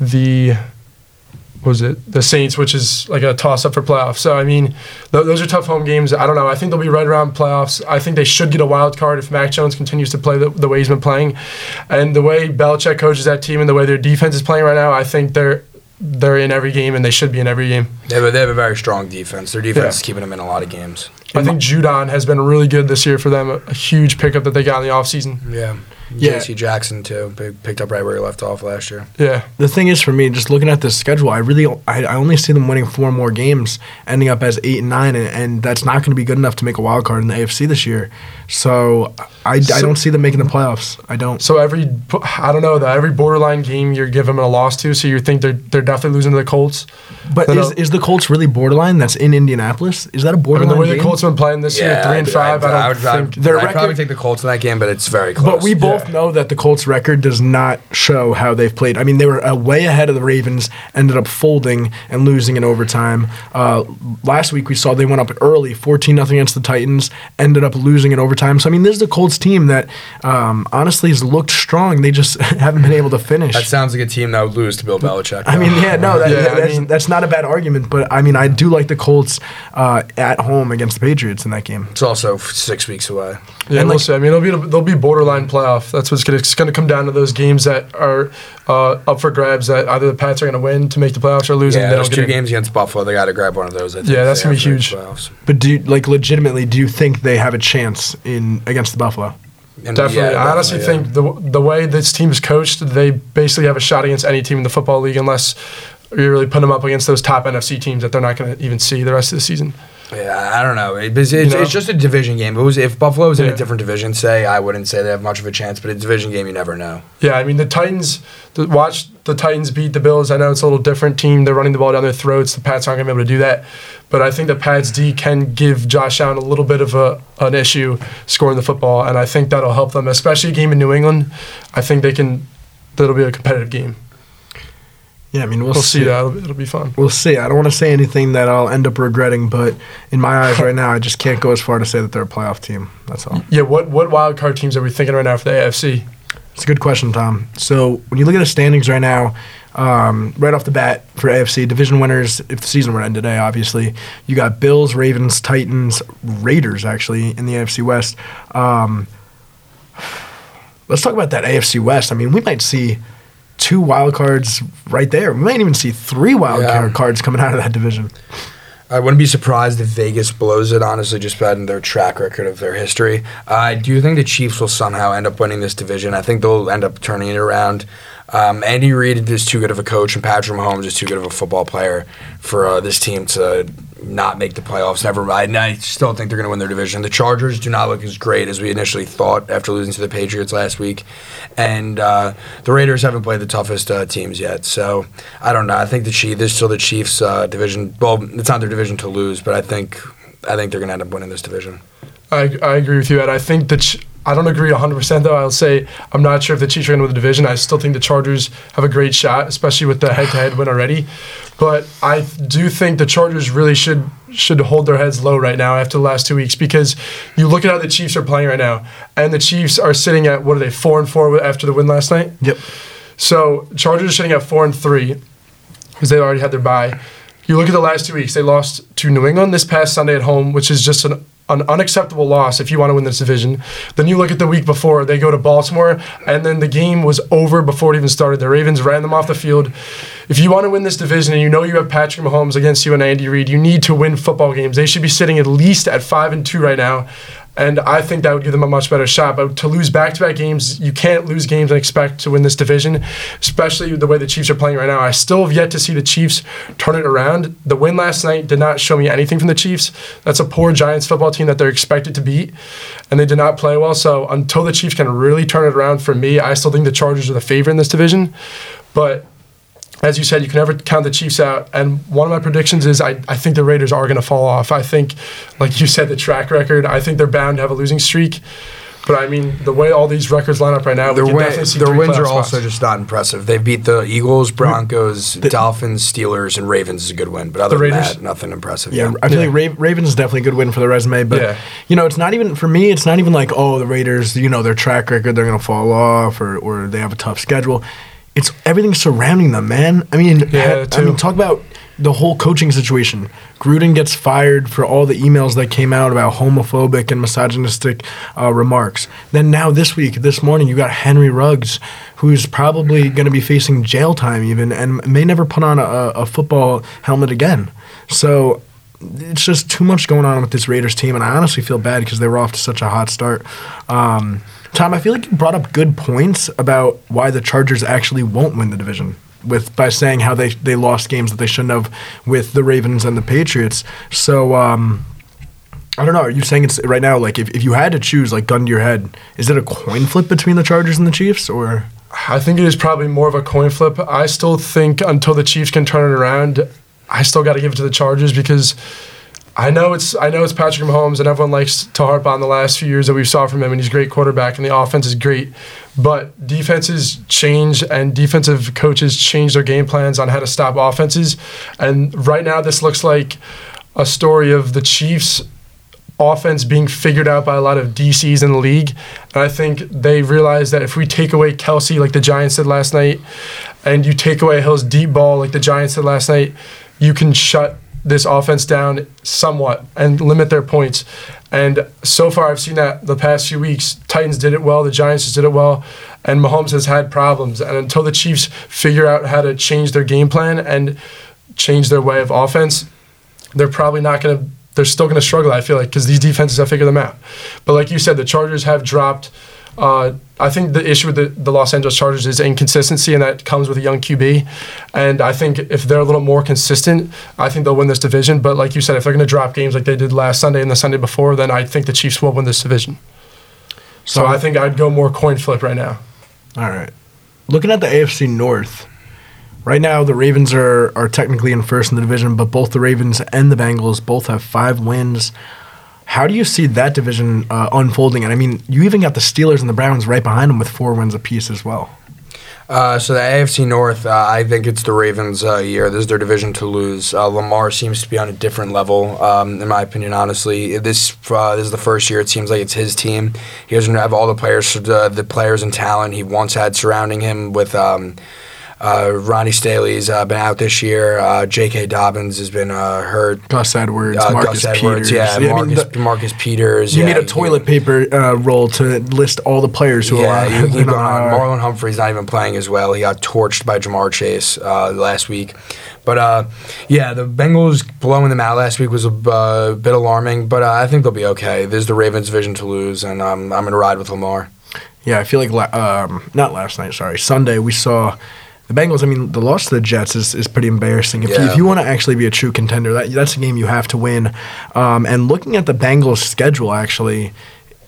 the was it the Saints, which is like a toss up for playoffs. So I mean, th- those are tough home games. I don't know. I think they'll be right around playoffs. I think they should get a wild card if Mac Jones continues to play the, the way he's been playing, and the way Belichick coaches that team and the way their defense is playing right now. I think they're they're in every game and they should be in every game. They have a, they have a very strong defense. Their defense Yeah. is keeping them in a lot of games. I think Judon has been really good this year for them. A, a huge pickup that they got in the offseason. Yeah. Yeah. J.C. Jackson too, big, picked up right where he left off last year. Yeah. the thing is, for me, just looking at this schedule, I really I, I only see them winning four more games, ending up as eight and nine, and, and that's not going to be good enough to make a wild card in the AFC this year. So I, I don't see them making the playoffs. I don't. So every, I don't know, that every borderline game you're giving them a loss to, so you think they're they're definitely losing to the Colts. But No, is, no. is the Colts really borderline? That's in Indianapolis. Is that a I mean, borderline the way the? Colts have been playing this year, three and I'd- five, I'd, I don't I would, think. I'd, Their I'd probably take the Colts in that game, but it's very close. But we both both know that the Colts record does not show how they've played. I mean, they were uh, way ahead of the Ravens, ended up folding and losing in overtime. Uh, last week we saw they went up early, 14 nothing against the Titans, ended up losing in overtime. So I mean, this is the Colts team that um, honestly has looked strong. They just haven't been able to finish. That sounds like a team that would lose to Bill Belichick. I mean, yeah, no, that, Yeah, that- I that's, mean- that's not a bad argument, but I mean, I do like the Colts uh, at home against the Patriots in that game. it's also six weeks away. Yeah, And, we'll like- see. I mean, it'll be they'll be borderline playoff. That's what's gonna gonna come down to those games that are uh, up for grabs. That either the Pats are gonna win to make the playoffs or losing. Yeah, those two games against Buffalo, they got to grab one of those. I think, Yeah, that's gonna be have huge. But do you, like legitimately, do you think they have a chance in against the Buffalo? And Definitely. yeah, I honestly definitely, think the the way this team is coached, they basically have a shot against any team in the football league, unless you really put them up against those top NFC teams that they're not going to even see the rest of the season. Yeah. yeah, I don't know. It- it's, it's, know? it's just a division game. It was if Buffalo was in a different division, say I wouldn't say they have much of a chance. But a division game, you never know. Yeah, I mean the Titans. The, watch the Titans beat the Bills. I know it's a little different team. They're running the ball down their throats. The Pats aren't going to be able to do that. But I think the Pats D can give Josh Allen a little bit of a an issue scoring the football, and I think that'll help them, especially a game in New England. I think they can. That'll be a competitive game. Yeah, I mean, we'll, We'll see that. It'll, be- it'll be fun. We'll see. I don't want to say anything that I'll end up regretting, but in my eyes right now, I just can't go as far to say that they're a playoff team. That's all. Yeah. What what wild card teams are we thinking right now for the AFC? It's a good question, Tom. So when you look at the standings right now, um, right off the bat for AFC division winners, if the season were to end today, obviously you got Bills, Ravens, Titans, Raiders actually in the AFC West. Um, let's talk about that AFC West. I mean, we might see two wild cards right there. We might even see three wild Yeah. card cards coming out of that division. I wouldn't be surprised if Vegas blows it, honestly, just by their track record of their history. I do think the Chiefs will somehow end up winning this division. I think they'll end up turning it around. Um, Andy Reid is too good of a coach, and Patrick Mahomes is too good of a football player for uh, this team to not make the playoffs. Never mind. I still think they're going to win their division. The Chargers do not look as great as we initially thought after losing to the Patriots last week, and uh, the Raiders haven't played the toughest uh, teams yet. So I don't know. I think the Chiefs. This still the Chiefs' uh, division. Well, it's not their division to lose, but I think I think they're going to end up winning this division. I, I agree with you, Ed. I think Ch- I don't agree 100% though. I'll say I'm not sure if the Chiefs are going to win the division. I still think the Chargers have a great shot, especially with the head-to-head win already. But I do think the Chargers really should should hold their heads low right now after the last two weeks because you look at how the Chiefs are playing right now, and the Chiefs are sitting at what are they four and four after the win last night. Yep. So Chargers are sitting at four and three because they already had their bye. You look at the last two weeks; they lost to New England this past Sunday at home, which is just an, an unacceptable loss if you want to win this division. Then you look at the week before; they go to Baltimore, and then the game was over before it even started. The Ravens ran them off the field. If you want to win this division, and you know you have Patrick Mahomes against you and Andy Reid, you need to win football games. They should be sitting at least at five and two right now. And I think that would give them a much better shot. But to lose back to back games, you can't lose games and expect to win this division, especially the way the Chiefs are playing right now. I still have yet to see the Chiefs turn it around. The win last night did not show me anything from the Chiefs. That's a poor Giants football team that they're expected to beat, and they did not play well. So until the Chiefs can really turn it around for me, I still think the Chargers are the favorite in this division. But as you said, you can never count the Chiefs out. And one of my predictions is I, I think the Raiders are going to fall off. I think, like you said, the track record, I think they're bound to have a losing streak. But I mean, the way all these records line up right now, Their, we can win, definitely see their three wins are spots. also just not impressive. They beat the Eagles, Broncos, Dolphins, Steelers, and Ravens is a good win. But other than that, nothing impressive. Yeah, I feel Yeah. like Ra- Ravens is definitely a good win for the resume, but Yeah. you know, it's not even for me. It's not even like oh, the Raiders, you know, their track record, they're gonna fall off, or or they have a tough schedule. It's everything surrounding them, man. I mean, Yeah, ha- I mean, talk about the whole coaching situation. Gruden gets fired for all the emails that came out about homophobic and misogynistic uh, remarks. Then now this week, this morning, you got Henry Ruggs, who's probably going to be facing jail time even, and may never put on a, a football helmet again. So it's just too much going on with this Raiders team, and I honestly feel bad because they were off to such a hot start. Um, Tom, I feel like you brought up good points about why the Chargers actually won't win the division. With by saying how they they lost games that they shouldn't have with the Ravens and the Patriots. So um, I don't know. Are you saying it's right now? Like if, if you had to choose, like gun to your head, is it a coin flip between the Chargers and the Chiefs, or I think it is probably more of a coin flip. I still think until the Chiefs can turn it around, I still got to give it to the Chargers because I know it's I know it's Patrick Mahomes, and everyone likes to harp on the last few years that we saw from him, and he's a great quarterback, and the offense is great. But defenses change, and defensive coaches change their game plans on how to stop offenses. And right now, this looks like a story of the Chiefs offense being figured out by a lot of DCs in the league. And I think they realize that if we take away Kelce, like the Giants did last night, and you take away Hill's deep ball, like the Giants did last night, you can shut this offense down somewhat and limit their points. And so far, I've seen that the past few weeks. Titans did it well, the Giants just did it well, and Mahomes has had problems. And until the Chiefs figure out how to change their game plan and change their way of offense, they're probably not going to they're still going to struggle. I feel like because these defenses have figured them out. But like you said, the Chargers have dropped. Uh, I think the issue with the, the Los Angeles Chargers is inconsistency, and that comes with a young QB. And I think if they're a little more consistent, I think they'll win this division. But like you said, if they're going to drop games like they did last Sunday and the Sunday before, then I think the Chiefs will win this division. So, so I think I'd go more coin flip right now. All right. Looking at the AFC North, Right now, the Ravens are, are technically in first in the division, but both the Ravens and the Bengals both have five wins. How do you see that division uh, unfolding? And I mean, you even got the Steelers and the Browns right behind them with four wins apiece as well. Uh, so the AFC North, uh, I think it's the Ravens' uh, year. This is their division to lose. Uh, Lamar seems to be on a different level, um, in my opinion. Honestly, this uh, this is the first year it seems like it's his team. He doesn't have all the players, the, the players and talent he once had surrounding him with. Um, uh, Ronnie Stanley's uh, been out this year. Uh, J.K. Dobbins has been uh, hurt. Gus Edwards, uh, Marcus Gus Edwards, Peters. Yeah, Marcus, I mean, the, Marcus Peters. You yeah, need a toilet paper uh, roll to list all the players who yeah, are on. You, you know, Marlon Humphrey's not even playing as well. He got torched by Ja'Marr Chase last week. But yeah, the Bengals blowing them out last week was a bit alarming, but I think they'll be okay. This is the Ravens' vision to lose, and um, I'm going to ride with Lamar. Yeah, I feel like la- um, not last night. Sorry, Sunday we saw the Bengals, I mean, the loss to the Jets is, is pretty embarrassing. If, yeah. you, if you want to actually be a true contender, that, that's a game you have to win. Um, and looking at the Bengals' schedule, actually,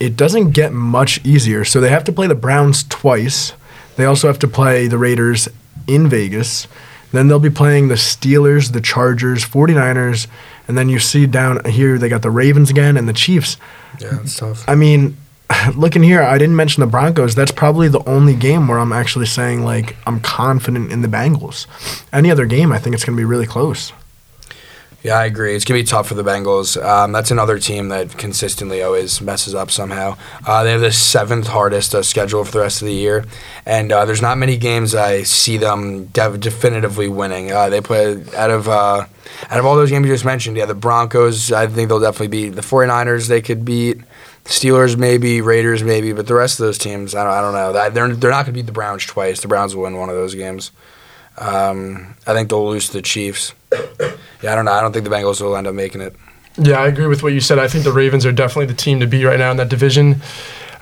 it doesn't get much easier. So they have to play the Browns twice. They also have to play the Raiders in Vegas. Then they'll be playing the Steelers, the Chargers, 49ers, and then you see down here they got the Ravens again and the Chiefs. Yeah, it's tough. I mean, looking here, I didn't mention the Broncos. That's probably the only game where I'm actually saying like I'm confident in the Bengals. Any other game, I think it's going to be really close. Yeah, I agree. It's gonna be tough for the Bengals. Um, that's another team that consistently always messes up somehow. Uh, they have the seventh hardest uh, schedule for the rest of the year, and uh, there's not many games I see them de- definitively winning. Uh, they play out of uh, out of all those games you just mentioned. Yeah, the Broncos. I think they'll definitely beat the 49ers. They could beat. Steelers maybe, Raiders maybe, but the rest of those teams, I don't, I don't know. They're they're not going to beat the Browns twice. The Browns will win one of those games. Um, I think they'll lose to the Chiefs. Yeah, I don't know. I don't think the Bengals will end up making it. Yeah, I agree with what you said. I think the Ravens are definitely the team to beat right now in that division.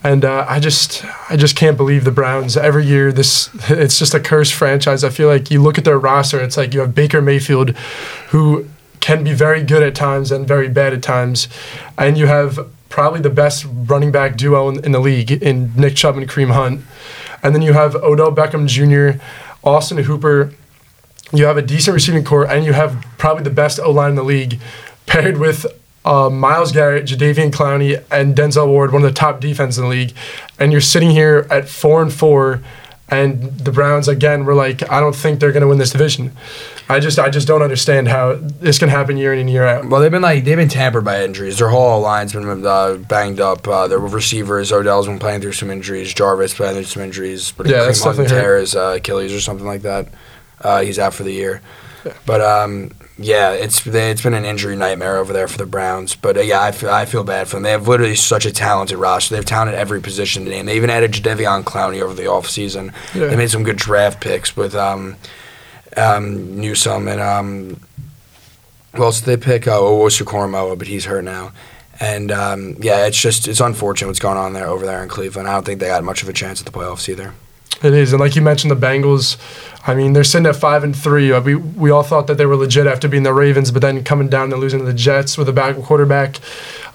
And uh, I just, I just can't believe the Browns. Every year, this it's just a cursed franchise. I feel like you look at their roster, it's like you have Baker Mayfield, who can be very good at times and very bad at times, and you have probably the best running back duo in, in, the league in Nick Chubb and Kareem Hunt. And then you have Odell Beckham Jr., Austin Hooper. You have a decent receiving corps, and you have probably the best O line in the league, paired with uh, Myles Garrett, Jadeveon Clowney, and Denzel Ward, one of the top defense in the league. And you're sitting here at four and four and the Browns again were like, I don't think they're going to win this division. I just I just don't understand how this can happen year in and year out. Well, they've been like they've been tampered by injuries. Their whole line's been uh, banged up. Uh, their receivers, Odell's been playing through some injuries. Jarvis playing through some injuries. But yeah, that's definitely tear his uh, Achilles or something like that. Uh, he's out for the year. Yeah. But um, yeah, it's it's been an injury nightmare over there for the Browns. But uh, yeah, I feel, I feel bad for them. They have literally such a talented roster. They have talent at every position today. And they even added Jadeveon Clowney over the offseason. Yeah. They made some good draft picks with um, um, Newsome and um, else did they pick? Uh, Owusu but he's hurt now. And um, yeah, it's just it's unfortunate what's going on there over there in Cleveland. I don't think they got much of a chance at the playoffs either. It is, and like you mentioned, the Bengals. I mean, they're sitting at five and three. Uh, we we all thought that they were legit after being the Ravens, but then coming down and losing to the Jets with a back quarterback.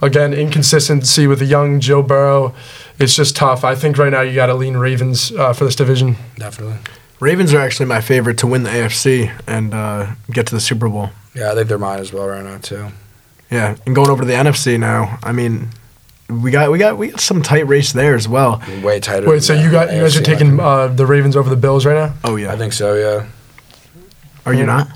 Again, inconsistency with the young Joe Burrow. It's just tough. I think right now you got to lean Ravens uh, for this division. Definitely. Ravens are actually my favorite to win the AFC and uh, get to the Super Bowl. Yeah, I think they're mine as well right now too. Yeah, and going over to the NFC now. I mean, we got we got we got some tight race there as well. Way tighter. Wait, so than you the got you guys are taking uh, the Ravens over the Bills right now? Oh yeah, I think so. Yeah. are you not?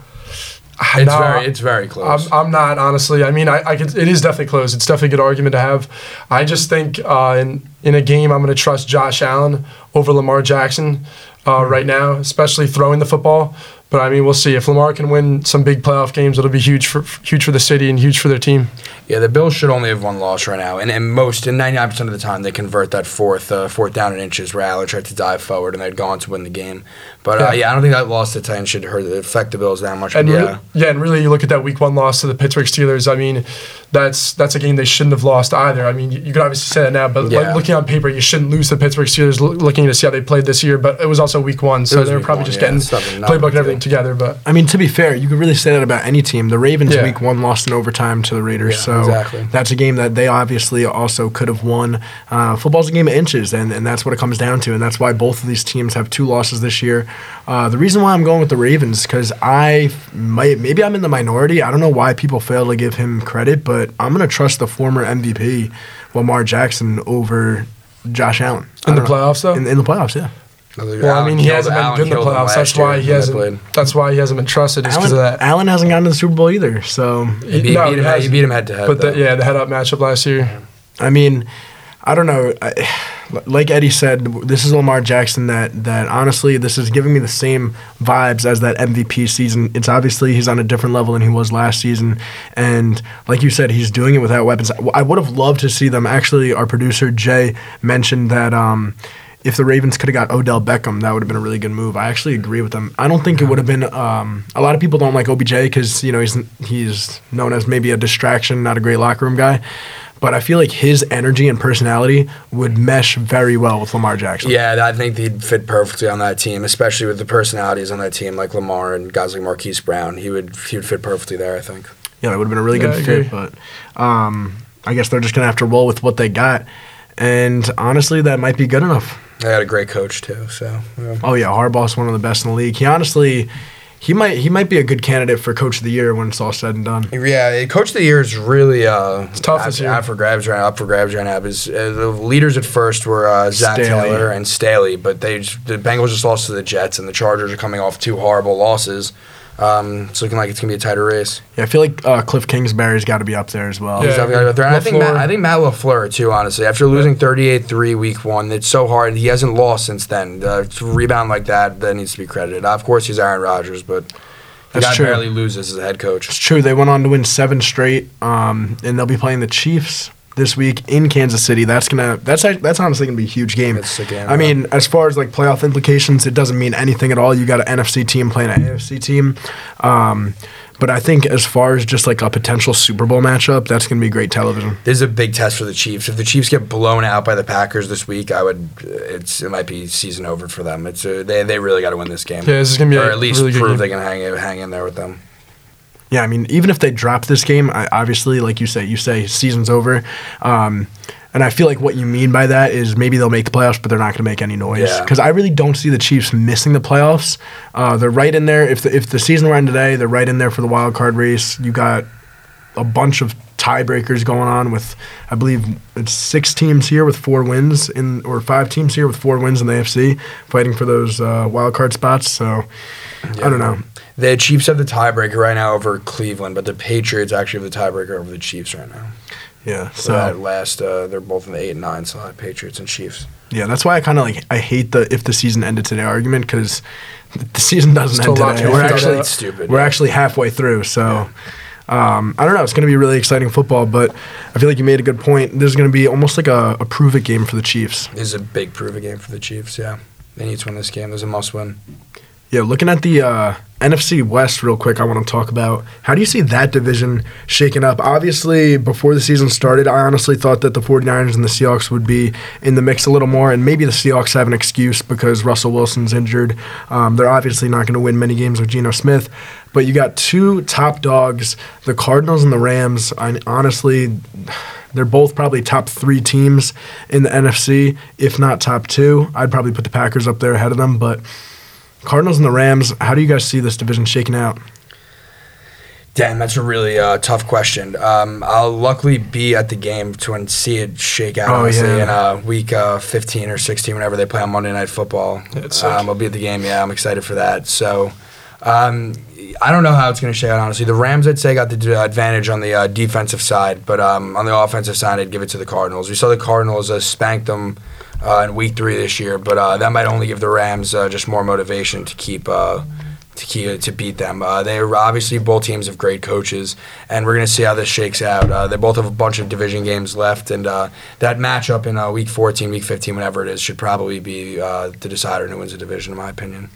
It's No, very it's very close. I'm, I'm not honestly. I mean, I, I could, it is definitely close. It's definitely a good argument to have. I just think uh, in in a game, I'm going to trust Josh Allen over Lamar Jackson uh, right now, especially throwing the football. But I mean, we'll see if Lamar can win some big playoff games. It'll be huge for huge for the city and huge for their team. Yeah, the Bills should only have one loss right now, and, and most, and 99% of the time, they convert that fourth uh, fourth down and inches where Allen tried to dive forward, and they'd gone to win the game. But uh, Yeah. yeah, I don't think that loss to Titans should hurt affect the Bills that much. And but yeah. yeah, yeah, and really, you look at that Week One loss to the Pittsburgh Steelers. I mean, that's that's a game they shouldn't have lost either. I mean, you, you can obviously say that now, but like, looking on paper, you shouldn't lose to the Pittsburgh Steelers. Loo- looking to see how they played this year, but it was also Week One, so they were probably one, just yeah, getting it's nothing- playbook and everything together. But I mean, to be fair, you could really say that about any team. The Ravens Yeah. week one lost in overtime to the Raiders, Yeah, so exactly. that's a game that they obviously also could have won. Uh, football's a game of inches, and, and that's what it comes down to, and that's why both of these teams have two losses this year. Uh, the reason why I'm going with the Ravens because I might maybe I'm in the minority. I don't know why people fail to give him credit, but I'm gonna trust the former MVP Lamar Jackson over Josh Allen in the don't know. playoffs, though. In, in the playoffs, yeah. well, I mean, he hasn't been good in the playoffs. That's why he hasn't. That's why he hasn't been trusted. Is because Allen, of that. Allen hasn't gotten to the Super Bowl either, so He beat, No, beat him, he beat him head to head. But the, yeah, the head-up matchup last year. I mean, I don't know. I, like Eddie said, this is Lamar Jackson. That that honestly, this is giving me the same vibes as that MVP season. It's obviously he's on a different level than he was last season, and like you said, he's doing it without weapons. I would have loved to see them. Actually, our producer Jay mentioned that. Um, if the Ravens could have got Odell Beckham, that would have been a really good move. I actually agree with them. I don't think it would have been. Um, a lot of people don't like OBJ because you know he's he's known as maybe a distraction, not a great locker room guy. But I feel like his energy and personality would mesh very well with Lamar Jackson. Yeah, I think he'd fit perfectly on that team, especially with the personalities on that team, like Lamar and guys like Marquise Brown. He would he would fit perfectly there. I think. Yeah, that would have been a really Yeah, good I fit. agree. But um, I guess they're just gonna have to roll with what they got. And honestly, that might be good enough. They had a great coach too. So yeah. Oh yeah, Harbaugh's one of the best in the league. He honestly, he might he might be a good candidate for coach of the year when it's all said and done. Yeah, coach of the year is really uh, it's tough this year. for grabs right now. Up for grabs right now. Because, uh, the leaders at first were uh, Zach Staley. Taylor and Staley, but they just, the Bengals just lost to the Jets, and the Chargers are coming off two horrible losses. Um, it's looking like it's gonna be a tighter race. Yeah, I feel like uh, Cliff Kingsbury's got to be up there as well. Yeah. He's definitely up there. And I think Matt, I think Matt LaFleur too. Honestly, after losing 38-3 week one, it's so hard. He hasn't lost since then. Uh, to rebound like that, that needs to be credited. Of course, he's Aaron Rodgers, but the That's guy true. barely loses as a head coach. It's true. They went on to win seven straight, um, and they'll be playing the Chiefs this week in Kansas City. That's gonna that's that's honestly gonna be a huge game. It's a game, I mean, as far as like playoff implications, it doesn't mean anything at all. You got an NFC team playing an AFC team. Um, but I think as far as just like a potential Super Bowl matchup, that's gonna be great television. This is a big test for the Chiefs. If the Chiefs get blown out by the Packers this week, I would. It's it might be season over for them. It's uh they they really got to win this game. Yeah, this is gonna be or a at least really good prove game. they can hang hang in there with them. Yeah, I mean, even if they drop this game, I, obviously, like you say, you say season's over. Um, and I feel like what you mean by that is maybe they'll make the playoffs, but they're not going to make any noise. Yeah. Because I really don't see the Chiefs missing the playoffs. Uh, they're right in there. If the, if the season were in today, they're right in there for the wild card race. You got a bunch of tiebreakers going on with, I believe it's six teams here with four wins in, or five teams here with four wins in the AFC, fighting for those uh, wild card spots. So I don't know. The Chiefs have the tiebreaker right now over Cleveland, but the Patriots actually have the tiebreaker over the Chiefs right now. Yeah. So that last, uh, they're both in the eight and nine slot, Patriots and Chiefs. Yeah, that's why I kind of like I hate the if the season ended today argument because the season doesn't end today. We're actually stupid. we're yeah. actually halfway through, so um, I don't know. It's going to be really exciting football, but I feel like you made a good point. There's going to be almost like a, a prove it game for the Chiefs. This is a big prove it game for the Chiefs. Yeah, they need to win this game. There's a must win. Yeah, looking at the uh, NFC West real quick, I want to talk about how do you see that division shaking up? Obviously, before the season started, I honestly thought that the 49ers and the Seahawks would be in the mix a little more, and maybe the Seahawks have an excuse because Russell Wilson's injured. Um, they're obviously not going to win many games with Geno Smith, but you got two top dogs, the Cardinals and the Rams. I, honestly, they're both probably top three teams in the NFC, if not top two. I'd probably put the Packers up there ahead of them, but. Cardinals and the Rams. How do you guys see this division shaking out? Damn, that's a really uh, tough question. Um, I'll luckily be at the game to see it shake out. Oh, honestly, yeah. in uh, week uh, 15 or 16, whenever they play on Monday Night Football. Yeah, um, I'll be at the game. Yeah, I'm excited for that. So, um, I don't know how it's going to shake out. Honestly, the Rams, I'd say, got the advantage on the uh, defensive side, but um, on the offensive side, I'd give it to the Cardinals. We saw the Cardinals uh, spank them uh, in Week Three this year, but uh, that might only give the Rams uh, just more motivation to keep. Uh, to keep, to beat them, uh, they're obviously both teams have great coaches, and we're going to see how this shakes out. Uh, they both have a bunch of division games left, and uh, that matchup in uh, week 14, week 15, whatever it is, should probably be uh, the decider who wins the division, in my opinion.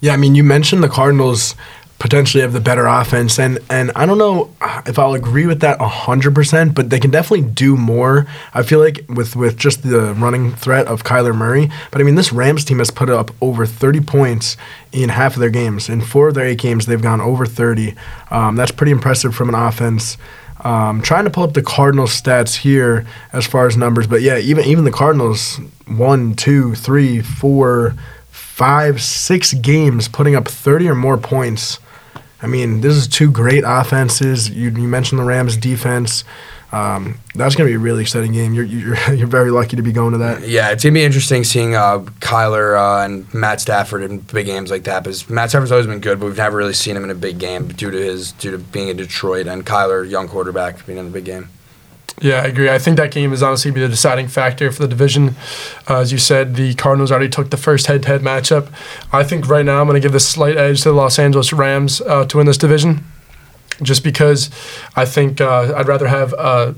Yeah, I mean, you mentioned the Cardinals potentially have the better offense, and and I don't know if I'll agree with that hundred percent, but they can definitely do more. I feel like with with just the running threat of Kyler Murray, but I mean, this Rams team has put up over thirty points in half of their games. In four of their eight games, they've gone over thirty. Um, that's pretty impressive from an offense. Um, trying to pull up the Cardinals stats here as far as numbers, but yeah, even even the Cardinals one, two, three, four, five, six games putting up thirty or more points. I mean, this is two great offenses. You, you mentioned the Rams' defense. Um, that's going to be a really exciting game. You're, you're you're very lucky to be going to that. Yeah, it's gonna be interesting seeing uh, Kyler uh, and Matt Stafford in big games like that. Because Matt Stafford's always been good, but we've never really seen him in a big game due to his due to being in Detroit and Kyler, young quarterback, being in a big game. Yeah, I agree. I think that game is honestly be the deciding factor for the division. Uh, as you said, the Cardinals already took the first head-to-head matchup. I think right now I'm going to give the slight edge to the Los Angeles Rams uh, to win this division, just because I think uh, I'd rather have uh,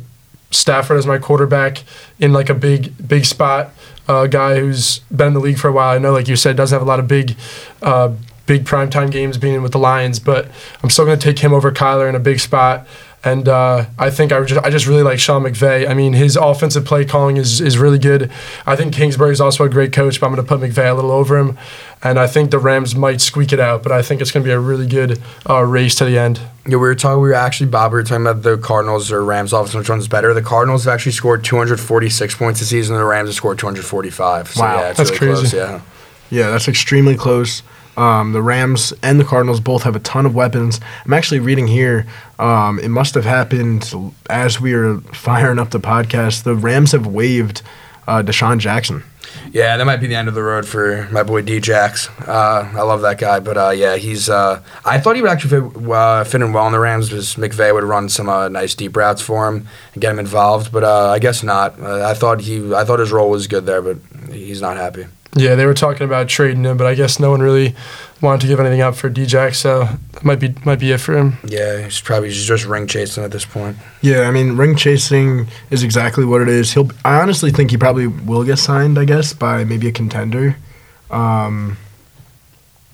Stafford as my quarterback in like a big big spot. A guy who's been in the league for a while. I know, like you said, doesn't have a lot of big. Uh, Big primetime games being with the Lions, but I'm still going to take him over Kyler in a big spot. And uh, I think I just I just really like Sean McVay. I mean, his offensive play calling is, is really good. I think Kingsbury is also a great coach, but I'm going to put McVay a little over him. And I think the Rams might squeak it out, but I think it's going to be a really good uh, race to the end. Yeah, we were talking. We were actually Bob. We were talking about the Cardinals or Rams offense. Which one's better? The Cardinals have actually scored 246 points this season. and The Rams have scored 245. So Wow, yeah, it's that's really crazy. close. Yeah. Yeah, that's extremely close. Um, the Rams and the Cardinals both have a ton of weapons. I'm actually reading here. Um, it must have happened as we were firing up the podcast. The Rams have waived uh, DeSean Jackson. Yeah, that might be the end of the road for my boy D-Jax. Uh, I love that guy, but uh, yeah, he's. Uh, I thought he would actually fit, uh, fit in well in the Rams because McVay would run some uh, nice deep routes for him and get him involved, but uh, I guess not. Uh, I thought he. I thought his role was good there, but he's not happy. Yeah, they were talking about trading him, but I guess no one really wanted to give anything up for DJ, so that might be might be it for him. Yeah, he's probably just ring chasing at this point. Yeah, I mean, ring chasing is exactly what it is. He'll. I honestly think he probably will get signed. I guess by maybe a contender. Um,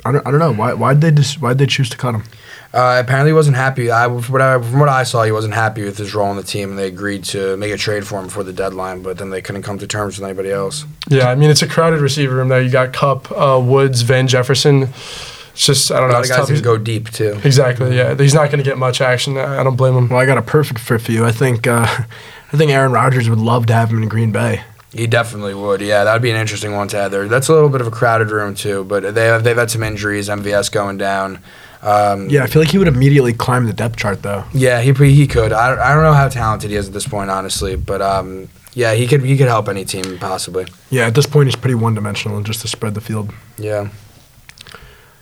I don't. I don't know why. Why did they just? Why did they choose to cut him? Uh, apparently, he wasn't happy. I, from, what I, from what I saw, he wasn't happy with his role on the team, and they agreed to make a trade for him before the deadline. But then they couldn't come to terms with anybody else. Yeah, I mean it's a crowded receiver room there. You got Kupp, uh, Woods, Van Jefferson. It's just I don't know. lot of guys tough. can go deep too. Exactly. Yeah, he's not going to get much action. I I don't blame him. Well, I got a perfect fit for you. I think. Uh, I think Aaron Rodgers would love to have him in Green Bay. He definitely would. Yeah, that would be an interesting one to add there. That's a little bit of a crowded room too, but they have they've had some injuries. MVS going down. Um, Yeah, I feel like he would immediately climb the depth chart though. yeah, he he could. I, I don't know how talented he is at this point, honestly, but um, yeah, he could he could help any team possibly. Yeah, at this point he's pretty one dimensional and just to spread the field. Yeah,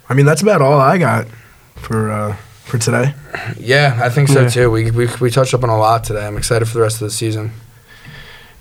I mean, that's about all I got for uh, for today. yeah, I think so Yeah. too. We, we we touched up on a lot today. I'm excited for the rest of the season.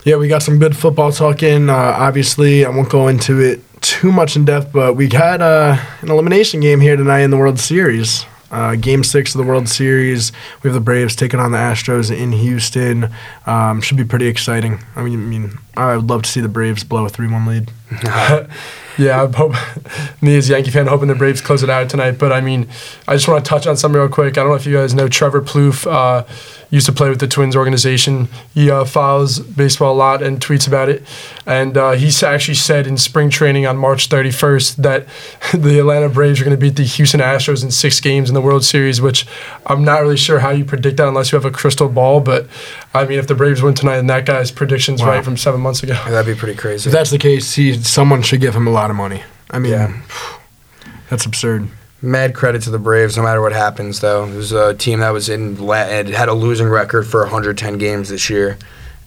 Yeah, we got some good football talking. Uh, obviously, I won't go into it too much in depth, but we got uh, an elimination game here tonight in the World Series. Uh, game six of the World Series. We have the Braves taking on the Astros in Houston. Um, should be pretty exciting. I mean, I mean, I would love to see the Braves blow a three-one lead. Yeah, I hope me as a Yankee fan hoping the Braves close it out tonight. But I mean, I just want to touch on something real quick. I don't know if you guys know Trevor Plouffe uh, used to play with the Twins organization. He uh, follows baseball a lot and tweets about it. And uh, he actually said in spring training on March 31st that the Atlanta Braves are going to beat the Houston Astros in six games in the World Series, which I'm not really sure how you predict that unless you have a crystal ball. But I mean, if the Braves win tonight and that guy's predictions Wow. right from seven months ago. That'd be pretty crazy. If that's the case, he someone should give him a lot of money. I mean, Yeah. that's absurd. Mad credit to the Braves, no matter what happens. Though it was a team that was in it had a losing record for 110 games this year,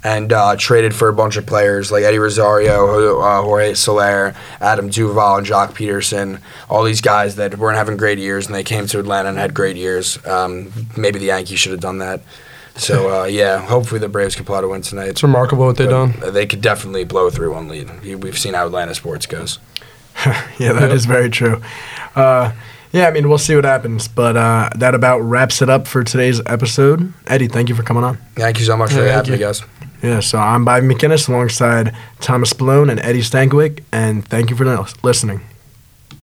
and uh, traded for a bunch of players like Eddie Rosario, uh, Jorge Soler, Adam Duvall, and Joc Pederson. All these guys that weren't having great years, and they came to Atlanta and had great years. Um, maybe the Yankees should have done that. So uh, yeah, hopefully the Braves can pull out a win tonight. It's remarkable what they've done. They could definitely blow through one lead. We've seen how Atlanta sports goes. yeah, that is very true. Uh, yeah, I mean, we'll see what happens. But uh, that about wraps it up for today's episode. Eddie, thank you for coming on. Thank you so much for Yeah, thank having me, guys. Yeah, so I'm Bobby McGinnis alongside Thomas Spallone and Eddie Stankewick, and thank you for listening.